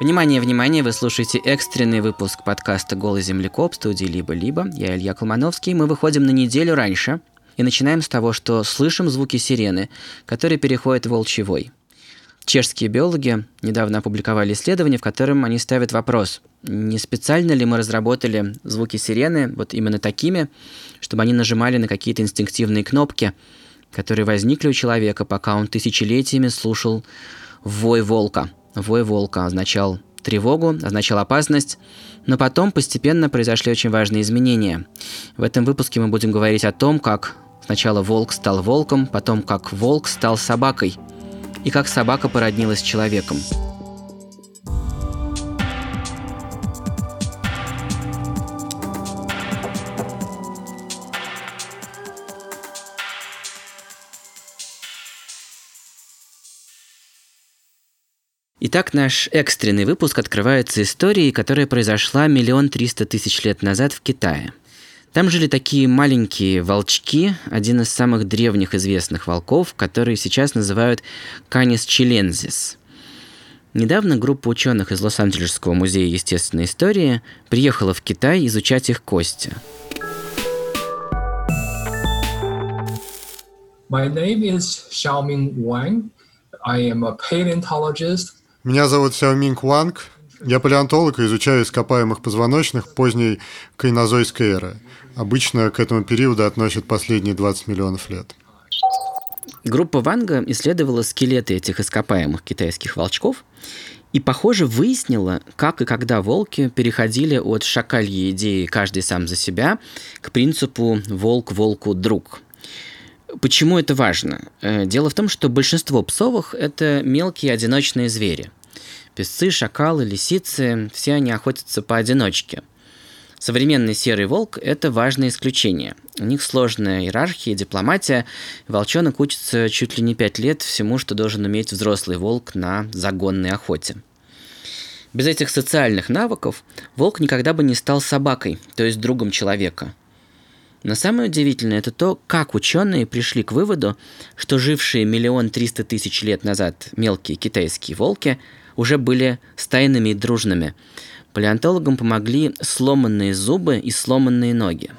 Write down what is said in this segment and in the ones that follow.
Внимание, внимание, вы слушаете экстренный выпуск подкаста «Голый землекоп» студии «Либо-либо». Я Илья Колмановский. Мы выходим на неделю раньше и начинаем с того, что слышим звуки сирены, которые переходят в волчий Чешские биологи недавно опубликовали исследование, в котором они ставят вопрос, не специально ли мы разработали звуки сирены вот именно такими, чтобы они нажимали на какие-то инстинктивные кнопки, которые возникли у человека, пока он тысячелетиями слушал вой волка – Вой волка означал тревогу, означал опасность, но потом постепенно произошли очень важные изменения. В этом выпуске мы будем говорить о том, как сначала волк стал волком, потом как волк стал собакой, и как собака породнилась с человеком – Итак, наш экстренный выпуск открывается историей, которая произошла миллион триста тысяч лет назад в Китае. Там жили такие маленькие волчки, один из самых древних известных волков, которые сейчас называют Canis chilensis. Недавно группа ученых из Лос-Анджелесского музея естественной истории приехала в Китай изучать их кости. My name is Xiaoming Wang. I am a paleontologist меня зовут Сяо Минг Ванг. Я палеонтолог и изучаю ископаемых позвоночных поздней кайнозойской эры. Обычно к этому периоду относят последние 20 миллионов лет. Группа Ванга исследовала скелеты этих ископаемых китайских волчков и, похоже, выяснила, как и когда волки переходили от шакальей идеи «каждый сам за себя» к принципу «волк волку друг». Почему это важно? Э, дело в том, что большинство псовых – это мелкие одиночные звери. Песцы, шакалы, лисицы – все они охотятся поодиночке. Современный серый волк – это важное исключение. У них сложная иерархия, дипломатия. Волчонок учится чуть ли не пять лет всему, что должен уметь взрослый волк на загонной охоте. Без этих социальных навыков волк никогда бы не стал собакой, то есть другом человека – но самое удивительное это то, как ученые пришли к выводу, что жившие миллион триста тысяч лет назад мелкие китайские волки уже были стайными и дружными. Палеонтологам помогли сломанные зубы и сломанные ноги.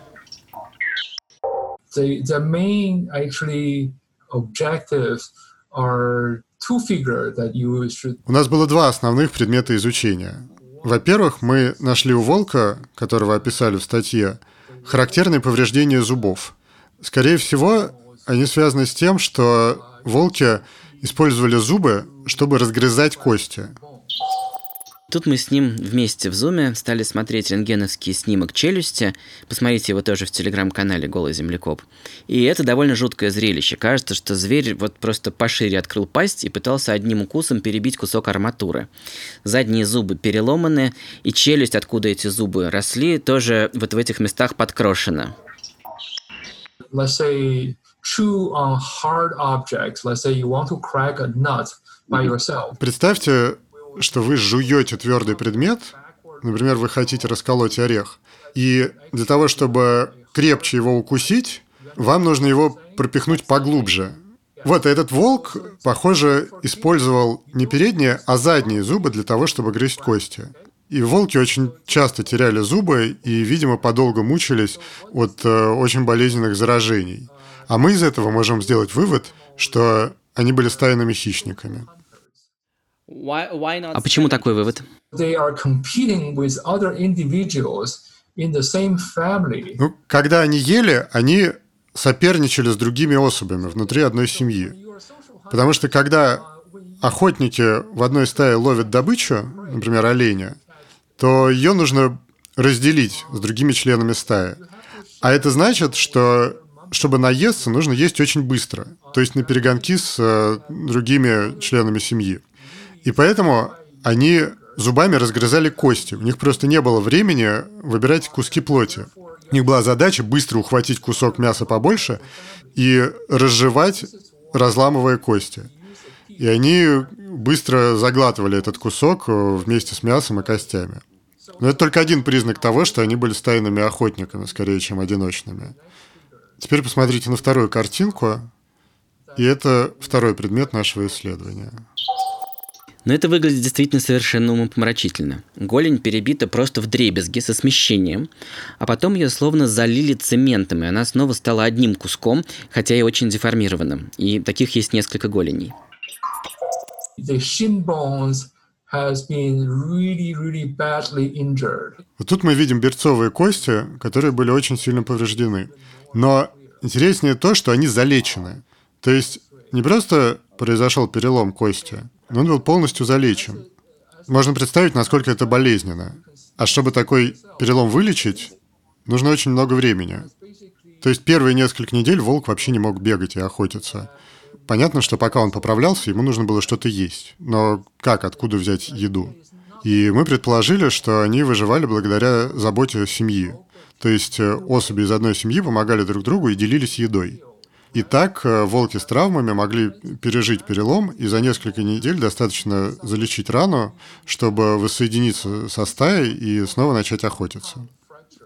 The, the main actually objectives are two figures that you should... У нас было два основных предмета изучения. Во-первых, мы нашли у волка, которого описали в статье, характерные повреждения зубов. Скорее всего, они связаны с тем, что волки использовали зубы, чтобы разгрызать кости. Тут мы с ним вместе в зуме стали смотреть рентгеновский снимок челюсти. Посмотрите его тоже в телеграм-канале «Голый землекоп». И это довольно жуткое зрелище. Кажется, что зверь вот просто пошире открыл пасть и пытался одним укусом перебить кусок арматуры. Задние зубы переломаны, и челюсть, откуда эти зубы росли, тоже вот в этих местах подкрошена. Let's say chew on hard objects. Let's say you want to crack a nut by yourself. Представьте, что вы жуете твердый предмет, например, вы хотите расколоть орех, и для того, чтобы крепче его укусить, вам нужно его пропихнуть поглубже. Вот этот волк, похоже, использовал не передние, а задние зубы для того, чтобы грызть кости. И волки очень часто теряли зубы и, видимо, подолго мучились от э, очень болезненных заражений. А мы из этого можем сделать вывод, что они были стайными хищниками. А почему такой вывод? Ну, когда они ели, они соперничали с другими особями внутри одной семьи. Потому что когда охотники в одной стае ловят добычу, например, оленя, то ее нужно разделить с другими членами стаи. А это значит, что чтобы наесться, нужно есть очень быстро, то есть на перегонки с э, другими членами семьи. И поэтому они зубами разгрызали кости. У них просто не было времени выбирать куски плоти. У них была задача быстро ухватить кусок мяса побольше и разжевать, разламывая кости. И они быстро заглатывали этот кусок вместе с мясом и костями. Но это только один признак того, что они были стайными охотниками, скорее, чем одиночными. Теперь посмотрите на вторую картинку. И это второй предмет нашего исследования. Но это выглядит действительно совершенно умопомрачительно. Голень перебита просто в дребезги со смещением, а потом ее словно залили цементом, и она снова стала одним куском, хотя и очень деформированным. И таких есть несколько голеней. The shin bones has been really, really badly injured. Вот тут мы видим берцовые кости, которые были очень сильно повреждены. Но интереснее то, что они залечены. То есть не просто произошел перелом кости, но он был полностью залечен. Можно представить, насколько это болезненно. А чтобы такой перелом вылечить, нужно очень много времени. То есть первые несколько недель волк вообще не мог бегать и охотиться. Понятно, что пока он поправлялся, ему нужно было что-то есть. Но как, откуда взять еду? И мы предположили, что они выживали благодаря заботе семьи. То есть э, особи из одной семьи помогали друг другу и делились едой. И так э, волки с травмами могли пережить перелом и за несколько недель достаточно залечить рану, чтобы воссоединиться со стаей и снова начать охотиться.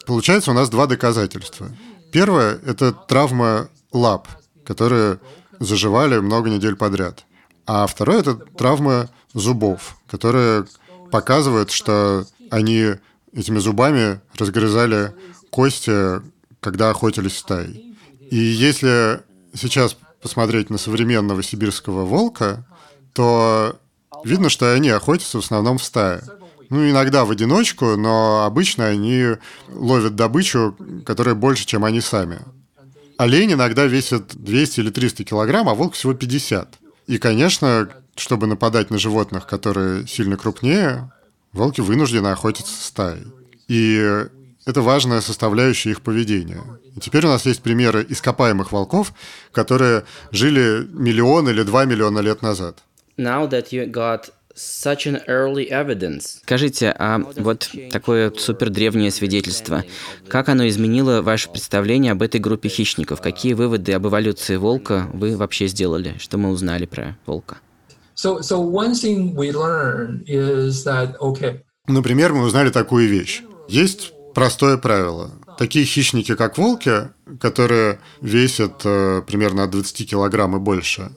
Получается, у нас два доказательства. Первое – это травма лап, которые заживали много недель подряд. А второе – это травма зубов, которые показывают, что они этими зубами разгрызали кости, когда охотились стаей. И если сейчас посмотреть на современного сибирского волка, то видно, что они охотятся в основном в стае. Ну, иногда в одиночку, но обычно они ловят добычу, которая больше, чем они сами. Олень иногда весит 200 или 300 килограмм, а волк всего 50. И, конечно, чтобы нападать на животных, которые сильно крупнее, волки вынуждены охотиться в стае. И это важная составляющая их поведения. И теперь у нас есть примеры ископаемых волков, которые жили миллион или два миллиона лет назад. Now that you got such an early evidence. Скажите, а вот такое супер древнее свидетельство, как оно изменило ваше представление об этой группе хищников? Какие выводы об эволюции волка вы вообще сделали? Что мы узнали про волка? So, so one thing we learned is that, okay, Например, мы узнали такую вещь. Есть простое правило. Такие хищники, как волки, которые весят э, примерно от 20 килограмм и больше,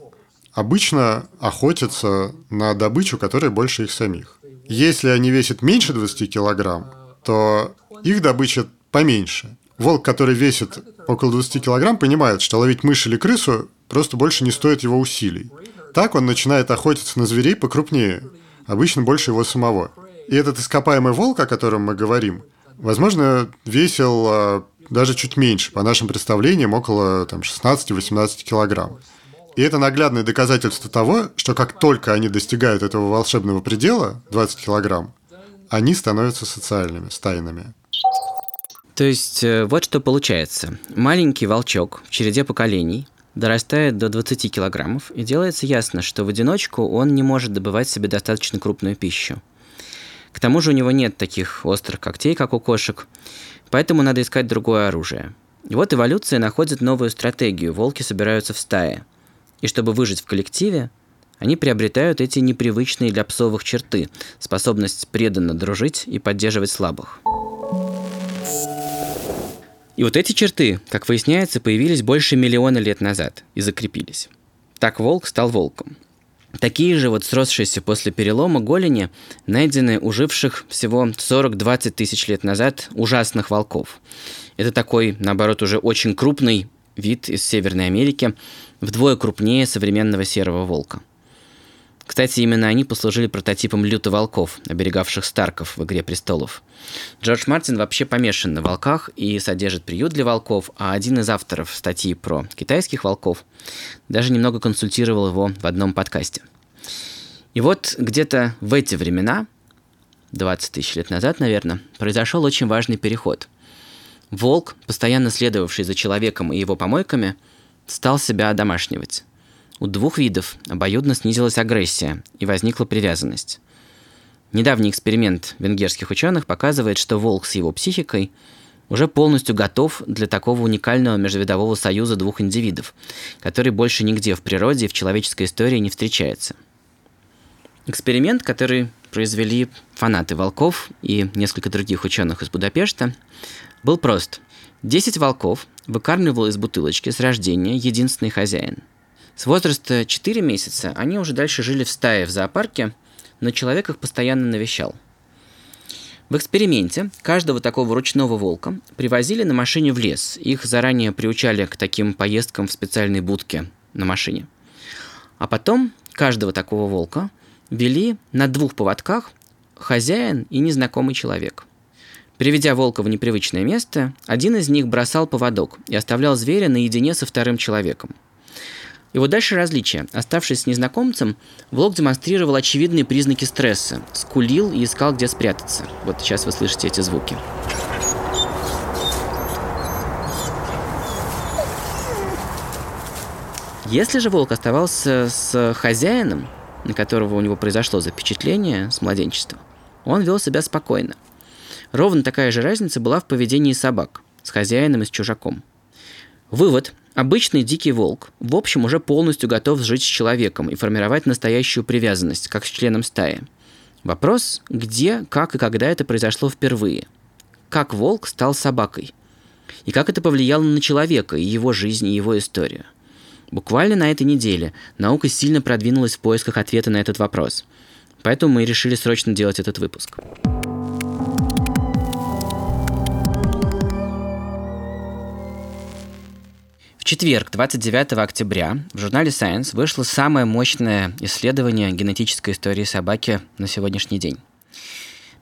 обычно охотятся на добычу, которая больше их самих. Если они весят меньше 20 килограмм, то их добыча поменьше. Волк, который весит около 20 килограмм, понимает, что ловить мышь или крысу просто больше не стоит его усилий. Так он начинает охотиться на зверей покрупнее, обычно больше его самого. И этот ископаемый волк, о котором мы говорим, возможно, весил а, даже чуть меньше, по нашим представлениям, около там, 16-18 килограмм. И это наглядное доказательство того, что как только они достигают этого волшебного предела, 20 килограмм, они становятся социальными, стайными. То есть э, вот что получается. Маленький волчок в череде поколений дорастает до 20 килограммов, и делается ясно, что в одиночку он не может добывать себе достаточно крупную пищу. К тому же у него нет таких острых когтей, как у кошек, поэтому надо искать другое оружие. И вот эволюция находит новую стратегию. Волки собираются в стае. И чтобы выжить в коллективе, они приобретают эти непривычные для псовых черты – способность преданно дружить и поддерживать слабых. И вот эти черты, как выясняется, появились больше миллиона лет назад и закрепились. Так волк стал волком. Такие же вот сросшиеся после перелома голени найдены у живших всего 40-20 тысяч лет назад ужасных волков. Это такой, наоборот, уже очень крупный вид из Северной Америки, вдвое крупнее современного серого волка. Кстати, именно они послужили прототипом лютоволков, оберегавших Старков в «Игре престолов». Джордж Мартин вообще помешан на волках и содержит приют для волков, а один из авторов статьи про китайских волков даже немного консультировал его в одном подкасте. И вот где-то в эти времена, 20 тысяч лет назад, наверное, произошел очень важный переход. Волк, постоянно следовавший за человеком и его помойками, стал себя одомашнивать. У двух видов обоюдно снизилась агрессия и возникла привязанность. Недавний эксперимент венгерских ученых показывает, что волк с его психикой уже полностью готов для такого уникального межвидового союза двух индивидов, который больше нигде в природе и в человеческой истории не встречается. Эксперимент, который произвели фанаты волков и несколько других ученых из Будапешта, был прост. Десять волков выкармливал из бутылочки с рождения единственный хозяин – с возраста 4 месяца они уже дальше жили в стае в зоопарке, но человек их постоянно навещал. В эксперименте каждого такого ручного волка привозили на машине в лес. Их заранее приучали к таким поездкам в специальной будке на машине. А потом каждого такого волка вели на двух поводках хозяин и незнакомый человек. Приведя волка в непривычное место, один из них бросал поводок и оставлял зверя наедине со вторым человеком. И вот дальше различие. Оставшись с незнакомцем, волк демонстрировал очевидные признаки стресса, скулил и искал, где спрятаться. Вот сейчас вы слышите эти звуки. Если же волк оставался с хозяином, на которого у него произошло запечатление с младенчества, он вел себя спокойно. Ровно такая же разница была в поведении собак с хозяином и с чужаком. Вывод. Обычный дикий волк, в общем, уже полностью готов жить с человеком и формировать настоящую привязанность, как с членом стаи. Вопрос, где, как и когда это произошло впервые. Как волк стал собакой. И как это повлияло на человека и его жизнь и его историю. Буквально на этой неделе наука сильно продвинулась в поисках ответа на этот вопрос. Поэтому мы решили срочно делать этот выпуск. Четверг, 29 октября, в журнале Science вышло самое мощное исследование генетической истории собаки на сегодняшний день.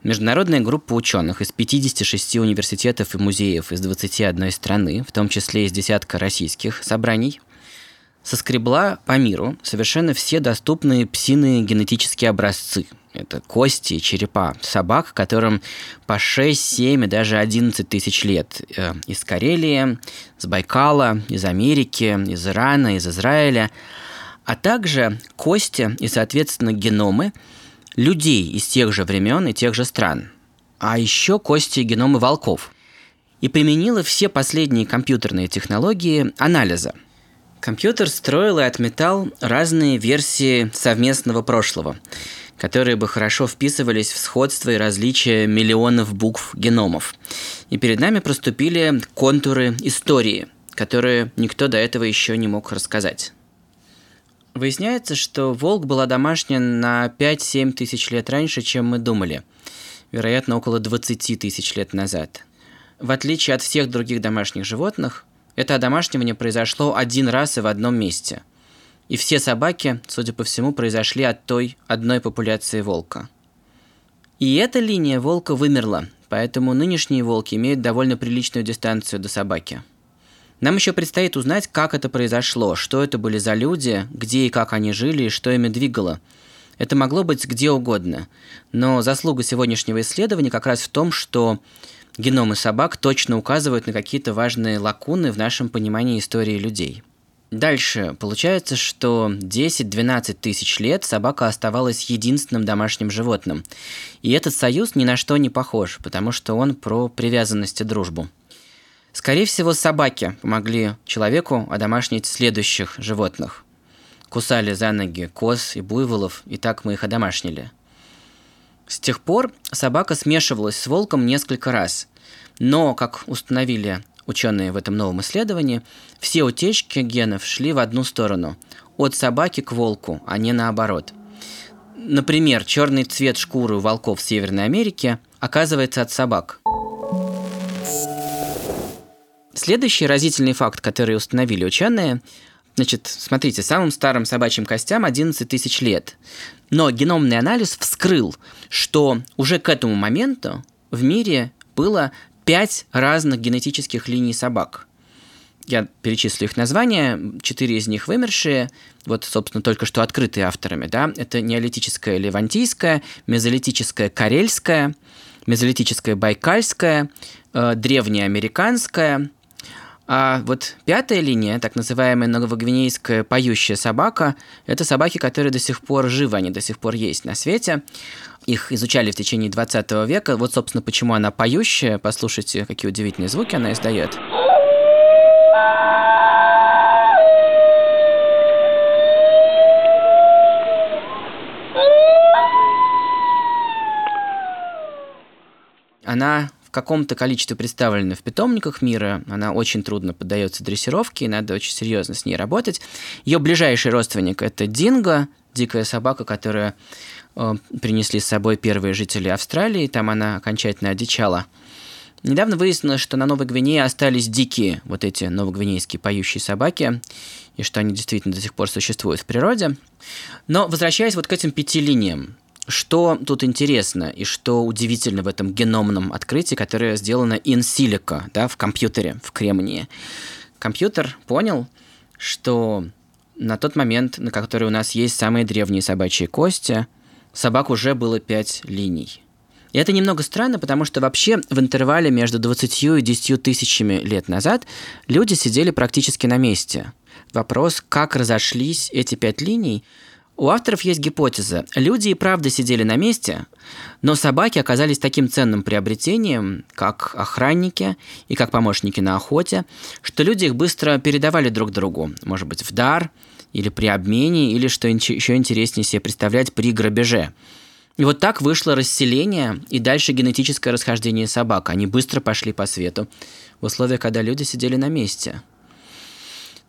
Международная группа ученых из 56 университетов и музеев из 21 страны, в том числе из десятка российских собраний, соскребла по миру совершенно все доступные псиные генетические образцы. Это кости черепа собак, которым по 6, 7 и даже 11 тысяч лет. Э, из Карелии, с Байкала, из Америки, из Ирана, из Израиля. А также кости и, соответственно, геномы людей из тех же времен и тех же стран. А еще кости и геномы волков. И применила все последние компьютерные технологии анализа – Компьютер строил и отметал разные версии совместного прошлого, которые бы хорошо вписывались в сходство и различия миллионов букв геномов. И перед нами проступили контуры истории, которые никто до этого еще не мог рассказать. Выясняется, что волк была домашним на 5-7 тысяч лет раньше, чем мы думали. Вероятно, около 20 тысяч лет назад. В отличие от всех других домашних животных, это одомашнивание произошло один раз и в одном месте. И все собаки, судя по всему, произошли от той одной популяции волка. И эта линия волка вымерла, поэтому нынешние волки имеют довольно приличную дистанцию до собаки. Нам еще предстоит узнать, как это произошло, что это были за люди, где и как они жили, и что ими двигало. Это могло быть где угодно. Но заслуга сегодняшнего исследования как раз в том, что геномы собак точно указывают на какие-то важные лакуны в нашем понимании истории людей. Дальше получается, что 10-12 тысяч лет собака оставалась единственным домашним животным. И этот союз ни на что не похож, потому что он про привязанность и дружбу. Скорее всего, собаки помогли человеку одомашнить следующих животных. Кусали за ноги коз и буйволов, и так мы их одомашнили – с тех пор собака смешивалась с волком несколько раз. Но, как установили ученые в этом новом исследовании, все утечки генов шли в одну сторону – от собаки к волку, а не наоборот. Например, черный цвет шкуры у волков в Северной Америке оказывается от собак. Следующий разительный факт, который установили ученые – Значит, смотрите, самым старым собачьим костям 11 тысяч лет. Но геномный анализ вскрыл, что уже к этому моменту в мире было 5 разных генетических линий собак. Я перечислю их названия, четыре из них вымершие, вот, собственно, только что открытые авторами, да, это неолитическая левантийская, мезолитическая карельская, мезолитическая байкальская, э, древняя американская, а вот пятая линия, так называемая новогвинейская поющая собака, это собаки, которые до сих пор живы, они до сих пор есть на свете. Их изучали в течение 20 века. Вот, собственно, почему она поющая. Послушайте, какие удивительные звуки она издает. Она каком-то количестве представлена в питомниках мира. Она очень трудно поддается дрессировке, и надо очень серьезно с ней работать. Ее ближайший родственник – это динго. Дикая собака, которую э, принесли с собой первые жители Австралии, там она окончательно одичала. Недавно выяснилось, что на Новой Гвинее остались дикие вот эти новогвинейские поющие собаки, и что они действительно до сих пор существуют в природе. Но возвращаясь вот к этим пяти линиям, что тут интересно и что удивительно в этом геномном открытии, которое сделано in silico, да, в компьютере, в Кремнии. Компьютер понял, что на тот момент, на который у нас есть самые древние собачьи кости, собак уже было пять линий. И это немного странно, потому что вообще в интервале между 20 и 10 тысячами лет назад люди сидели практически на месте. Вопрос, как разошлись эти пять линий, у авторов есть гипотеза. Люди и правда сидели на месте, но собаки оказались таким ценным приобретением, как охранники и как помощники на охоте, что люди их быстро передавали друг другу, может быть, в дар или при обмене, или, что еще интереснее себе представлять, при грабеже. И вот так вышло расселение и дальше генетическое расхождение собак. Они быстро пошли по свету в условиях, когда люди сидели на месте –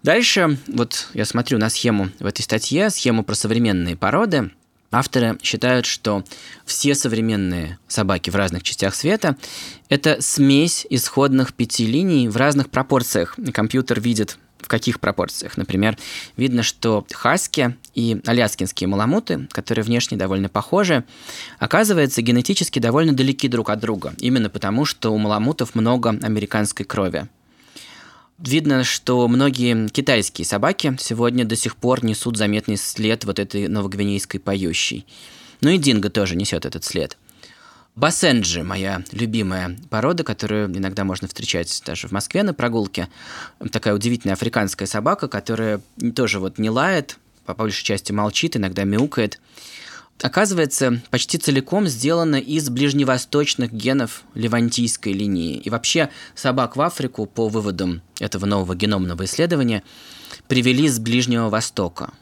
Дальше, вот я смотрю на схему в этой статье, схему про современные породы. Авторы считают, что все современные собаки в разных частях света – это смесь исходных пяти линий в разных пропорциях. Компьютер видит в каких пропорциях. Например, видно, что хаски и аляскинские маламуты, которые внешне довольно похожи, оказывается, генетически довольно далеки друг от друга. Именно потому, что у маламутов много американской крови. Видно, что многие китайские собаки сегодня до сих пор несут заметный след вот этой новогвинейской поющей. Ну и динго тоже несет этот след. Басенджи – моя любимая порода, которую иногда можно встречать даже в Москве на прогулке. Такая удивительная африканская собака, которая тоже вот не лает, по большей части молчит, иногда мяукает оказывается, почти целиком сделана из ближневосточных генов левантийской линии. И вообще собак в Африку, по выводам этого нового геномного исследования, привели с Ближнего Востока.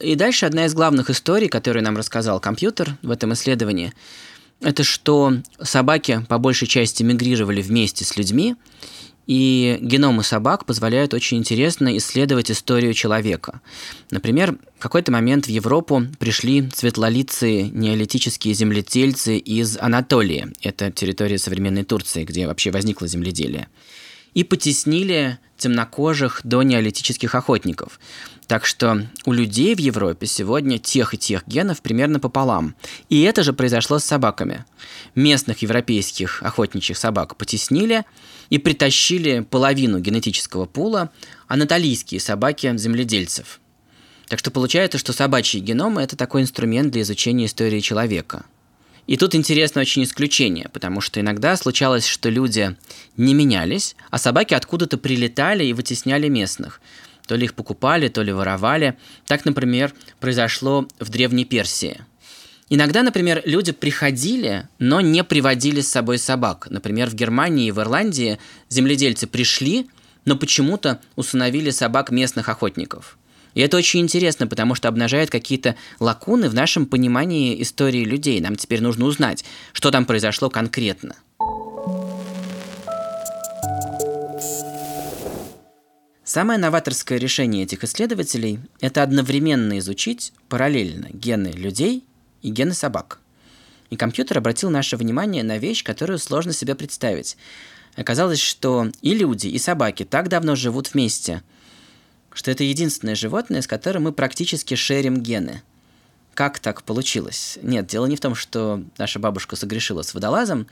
И дальше одна из главных историй, которую нам рассказал компьютер в этом исследовании, это что собаки по большей части мигрировали вместе с людьми, и геномы собак позволяют очень интересно исследовать историю человека. Например, в какой-то момент в Европу пришли светлолицые неолитические земледельцы из Анатолии. Это территория современной Турции, где вообще возникло земледелие. И потеснили темнокожих до неолитических охотников. Так что у людей в Европе сегодня тех и тех генов примерно пополам. И это же произошло с собаками. Местных европейских охотничьих собак потеснили – и притащили половину генетического пула анатолийские собаки земледельцев. Так что получается, что собачьи геномы – это такой инструмент для изучения истории человека. И тут интересно очень исключение, потому что иногда случалось, что люди не менялись, а собаки откуда-то прилетали и вытесняли местных. То ли их покупали, то ли воровали. Так, например, произошло в Древней Персии – Иногда, например, люди приходили, но не приводили с собой собак. Например, в Германии и в Ирландии земледельцы пришли, но почему-то усыновили собак местных охотников. И это очень интересно, потому что обнажает какие-то лакуны в нашем понимании истории людей. Нам теперь нужно узнать, что там произошло конкретно. Самое новаторское решение этих исследователей – это одновременно изучить параллельно гены людей и гены собак. И компьютер обратил наше внимание на вещь, которую сложно себе представить. Оказалось, что и люди, и собаки так давно живут вместе, что это единственное животное, с которым мы практически шерим гены. Как так получилось? Нет, дело не в том, что наша бабушка согрешила с водолазом,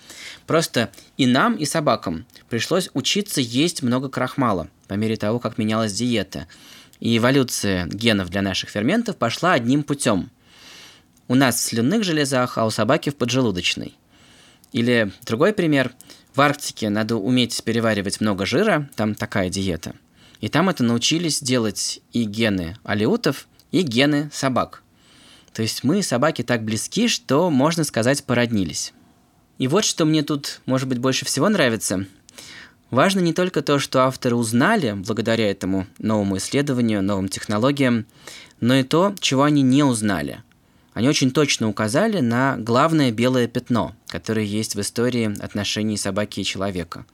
просто и нам, и собакам пришлось учиться есть много крахмала по мере того, как менялась диета. И эволюция генов для наших ферментов пошла одним путем – у нас в слюнных железах, а у собаки в поджелудочной. Или другой пример. В Арктике надо уметь переваривать много жира, там такая диета. И там это научились делать и гены алиутов, и гены собак. То есть мы, собаки, так близки, что, можно сказать, породнились. И вот что мне тут, может быть, больше всего нравится. Важно не только то, что авторы узнали благодаря этому новому исследованию, новым технологиям, но и то, чего они не узнали – они очень точно указали на главное белое пятно, которое есть в истории отношений собаки и человека.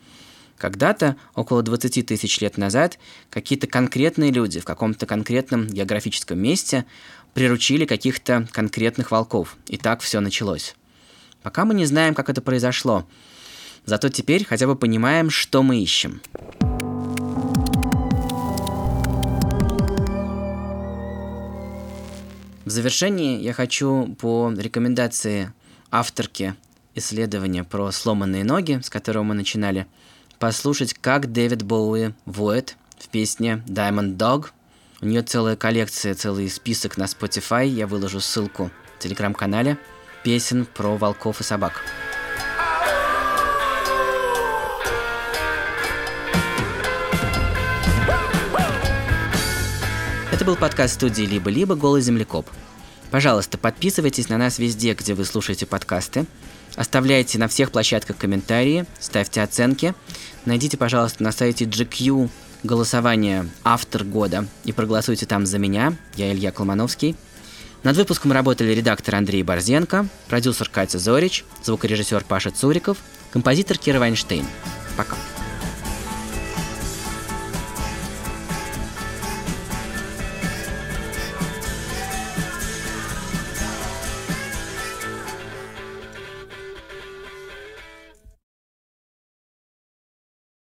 Когда-то, около 20 тысяч лет назад, какие-то конкретные люди в каком-то конкретном географическом месте приручили каких-то конкретных волков. И так все началось. Пока мы не знаем, как это произошло. Зато теперь хотя бы понимаем, что мы ищем. В завершении я хочу по рекомендации авторки исследования про сломанные ноги, с которого мы начинали, послушать, как Дэвид Боуи воет в песне Diamond Dog. У нее целая коллекция, целый список на Spotify. Я выложу ссылку в телеграм-канале песен про волков и собак. Это был подкаст студии «Либо-либо. Голый землекоп». Пожалуйста, подписывайтесь на нас везде, где вы слушаете подкасты. Оставляйте на всех площадках комментарии, ставьте оценки. Найдите, пожалуйста, на сайте GQ голосование «Автор года» и проголосуйте там за меня. Я Илья Колмановский. Над выпуском работали редактор Андрей Борзенко, продюсер Катя Зорич, звукорежиссер Паша Цуриков, композитор Кира Вайнштейн. Пока.